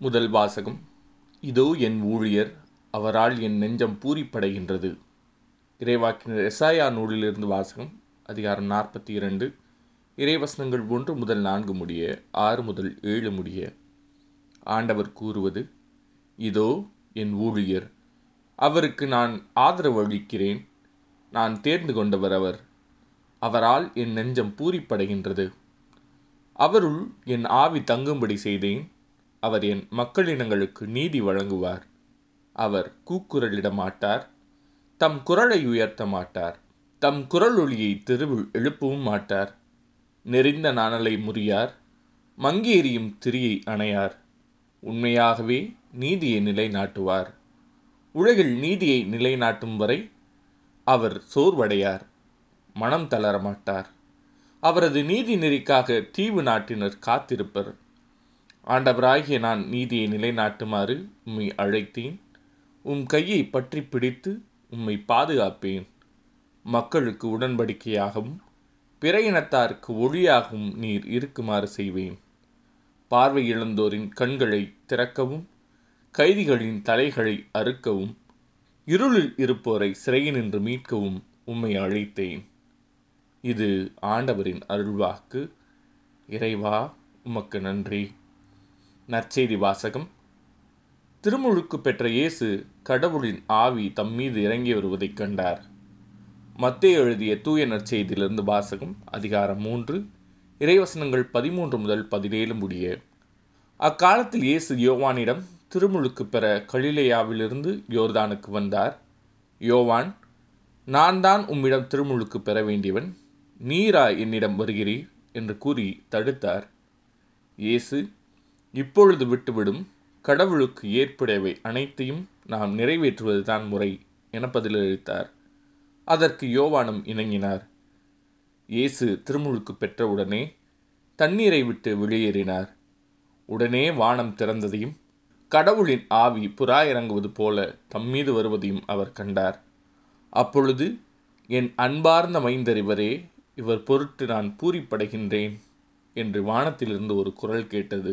முதல் வாசகம். இதோ என் ஊழியர் அவரால் என் நெஞ்சம் பூரிப்படைகின்றது. இறைவாக்கினர் எசாயா நூலிலிருந்து வாசகம் அதிகாரம் நாற்பத்தி இரண்டு. இறைவசனங்கள் ஒன்று முதல் நான்கு முடிய ஆறு முதல் ஏழு முடிய. ஆண்டவர் கூறுவது இதோ என் ஊழியர் அவருக்கு நான் ஆதரவு அளிக்கிறேன். நான் தேர்ந்து கொண்டவர் அவர். அவரால் என் நெஞ்சம் பூரிப்படைகின்றது. அவருள் என் ஆவி தங்கும்படி செய்தேன். அவர் என் மக்களினங்களுக்கு நீதி வழங்குவார். அவர் கூக்குரலிட மாட்டார் தம் குரலை உயர்த்த மாட்டார். தம் குரல் ஒளியை தெருவில் எழுப்பவும் மாட்டார். நெறிந்த நாணலை முறியார். மங்கேறியும் திரியை அணையார். உண்மையாகவே நீதியை நிலைநாட்டுவார். உலகில் நீதியை நிலைநாட்டும் வரை அவர் சோர்வடையார். மனம் தளரமாட்டார். அவரது நீதி நெறிக்காக தீவு நாட்டினர் காத்திருப்பர். ஆண்டவராகிய நான் நீதியை நிலைநாட்டுமாறு உம்மை அழைத்தேன். உம் கையை பற்றி பிடித்து உம்மை பாதுகாப்பேன். மக்களுக்கு உடன்படிக்கையாகவும் பிற இனத்தாருக்கு ஒளியாகவும் நீர் இருக்குமாறு செய்வேன். பார்வை இழந்தோரின் கண்களை திறக்கவும் கைதிகளின் தலைகளை அறுக்கவும் இருளில் இருப்போரை சிறையினின்று மீட்கவும் உம்மை அழைத்தேன். இது ஆண்டவரின் அருள்வாக்கு. இறைவா உமக்கு நன்றி. நற்செய்தி வாசகம். திருமுழுக்கு பெற்ற இயேசு கடவுளின் ஆவி தம் மீது இறங்கி வருவதைக் கண்டார். மத்திய எழுதிய தூய நற்செய்தியிலிருந்து வாசகம் அதிகாரம் மூன்று இறைவசனங்கள் பதிமூன்று முதல் பதினேழு முடிய. அக்காலத்தில் இயேசு யோவானிடம் திருமுழுக்கு பெற கலிலேயாவிலிருந்து யோர்தானுக்கு வந்தார். யோவான் நான் தான் உம்மிடம் திருமுழுக்கு பெற வேண்டியவன். நீரா என்னிடம் வருகிறீர்? என்று கூறி தடுத்தார். இயேசு இப்பொழுது விட்டுவிடும் கடவுளுக்கு ஏற்புடையவை அனைத்தையும் நாம் நிறைவேற்றுவதுதான் முறை என பதிலளித்தார் அதற்கு யோவானும் இணங்கினார். இயேசு திருமுழுக்கு பெற்றவுடனே தண்ணீரை விட்டு வெளியேறினார். உடனே வானம் திறந்ததையும் கடவுளின் ஆவி புறா இறங்குவது போல தம்மீது வருவதையும் அவர் கண்டார். அப்பொழுது என் அன்பார்ந்த மைந்தறிவரே இவர் பொருட்டு நான் பூரிப்படைகின்றேன் என்று வானத்திலிருந்து ஒரு குரல் கேட்டது.